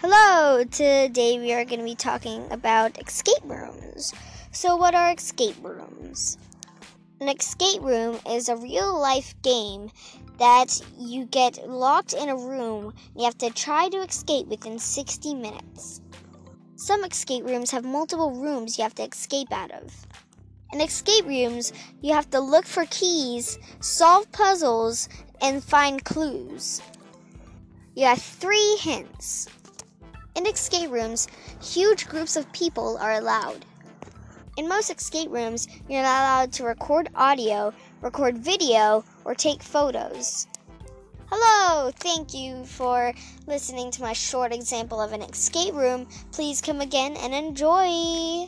Hello! Today we are going to be talking about escape rooms. So, what are escape rooms? An escape room is a real life game that you get locked in a room and you have to try to escape within 60 minutes. Some escape rooms have multiple rooms you have to escape out of. In escape rooms, you have to look for keys, solve puzzles, and find clues. You have three hints. In escape rooms, huge groups of people are allowed. In most escape rooms, you're not allowed to record audio, record video, or take photos. Hello! Thank you for listening to my short example of an escape room. Please come again and enjoy!